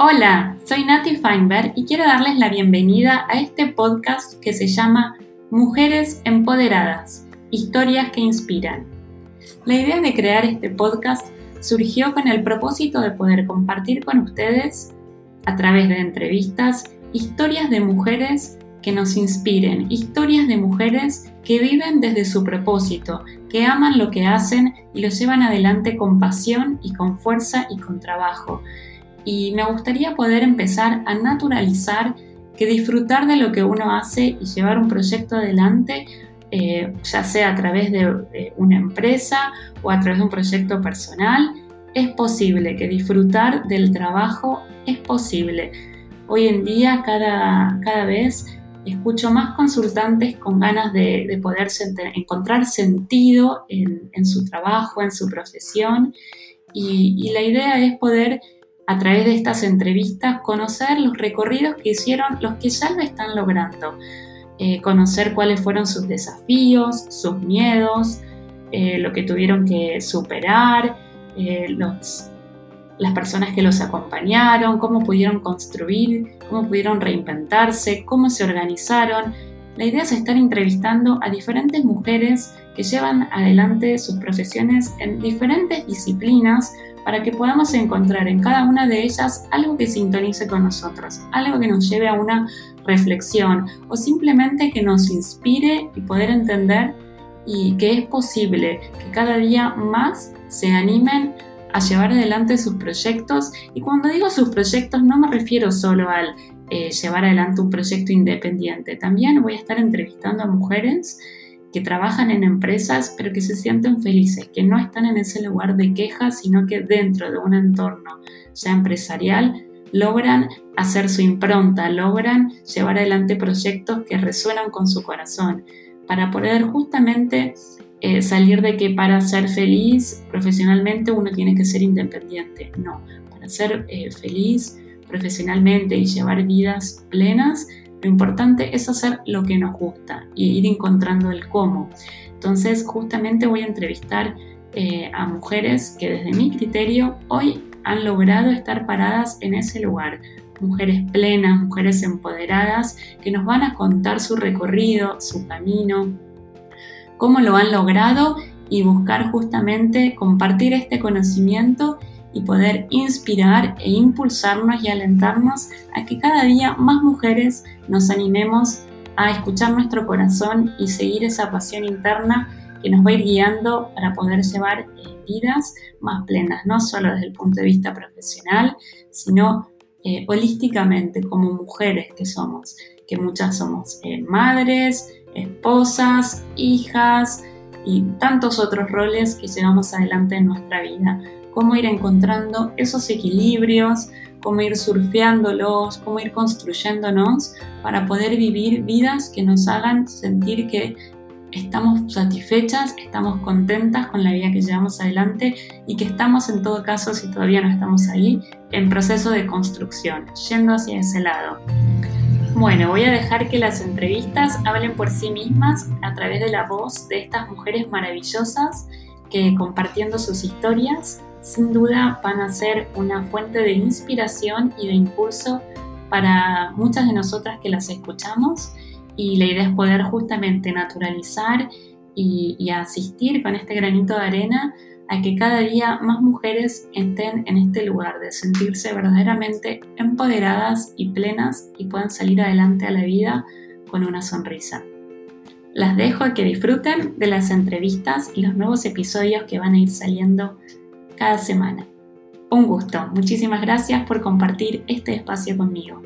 Hola, soy Nati Feinberg y quiero darles la bienvenida a este podcast que se llama Mujeres Empoderadas, historias que inspiran. La idea de crear este podcast surgió con el propósito de poder compartir con ustedes, a través de entrevistas, historias de mujeres que nos inspiren, historias de mujeres que viven desde su propósito, que aman lo que hacen y lo llevan adelante con pasión y con fuerza y con trabajo y me gustaría poder empezar a naturalizar que disfrutar de lo que uno hace y llevar un proyecto adelante, eh, ya sea a través de, una empresa o a través de un proyecto personal, es posible, que disfrutar del trabajo es posible. Hoy en día cada, cada vez escucho más consultantes con ganas de, poder encontrar sentido en, su trabajo, en su profesión y, y la idea es poder a través de estas entrevistas conocer los recorridos que hicieron los que ya lo están logrando, eh, conocer cuáles fueron sus desafíos, sus miedos, eh, lo que tuvieron que superar, eh, las personas que los acompañaron, cómo pudieron construir, cómo pudieron reinventarse, cómo se organizaron. La idea es estar entrevistando a diferentes mujeres que llevan adelante sus profesiones en diferentes disciplinas para que podamos encontrar en cada una de ellas algo que sintonice con nosotros, algo que nos lleve a una reflexión o simplemente que nos inspire y poder entender y que es posible que cada día más se animen a llevar adelante sus proyectos. Y cuando digo sus proyectos no me refiero solo al eh, llevar adelante un proyecto independiente, también voy a estar entrevistando a mujeres que trabajan en empresas pero que se sienten felices, que no están en ese lugar de queja, sino que dentro de un entorno ya empresarial logran hacer su impronta, logran llevar adelante proyectos que resuenan con su corazón, para poder justamente eh, salir de que para ser feliz profesionalmente uno tiene que ser independiente. No, para ser eh, feliz profesionalmente y llevar vidas plenas lo importante es hacer lo que nos gusta y ir encontrando el cómo. Entonces, justamente voy a entrevistar eh, a mujeres que desde mi criterio hoy han logrado estar paradas en ese lugar. Mujeres plenas, mujeres empoderadas, que nos van a contar su recorrido, su camino, cómo lo han logrado y buscar justamente compartir este conocimiento y poder inspirar e impulsarnos y alentarnos a que cada día más mujeres nos animemos a escuchar nuestro corazón y seguir esa pasión interna que nos va a ir guiando para poder llevar eh, vidas más plenas, no solo desde el punto de vista profesional, sino eh, holísticamente como mujeres que somos, que muchas somos eh, madres, esposas, hijas y tantos otros roles que llevamos adelante en nuestra vida cómo ir encontrando esos equilibrios, cómo ir surfeándolos, cómo ir construyéndonos para poder vivir vidas que nos hagan sentir que estamos satisfechas, estamos contentas con la vida que llevamos adelante y que estamos en todo caso, si todavía no estamos ahí, en proceso de construcción, yendo hacia ese lado. Bueno, voy a dejar que las entrevistas hablen por sí mismas a través de la voz de estas mujeres maravillosas que compartiendo sus historias sin duda van a ser una fuente de inspiración y de impulso para muchas de nosotras que las escuchamos y la idea es poder justamente naturalizar y, asistir con este granito de arena a que cada día más mujeres estén en este lugar de sentirse verdaderamente empoderadas y plenas y puedan salir adelante a la vida con una sonrisa. Las dejo a que disfruten de las entrevistas y los nuevos episodios que van a ir saliendo cada semana. Un gusto, muchísimas gracias por compartir este espacio conmigo.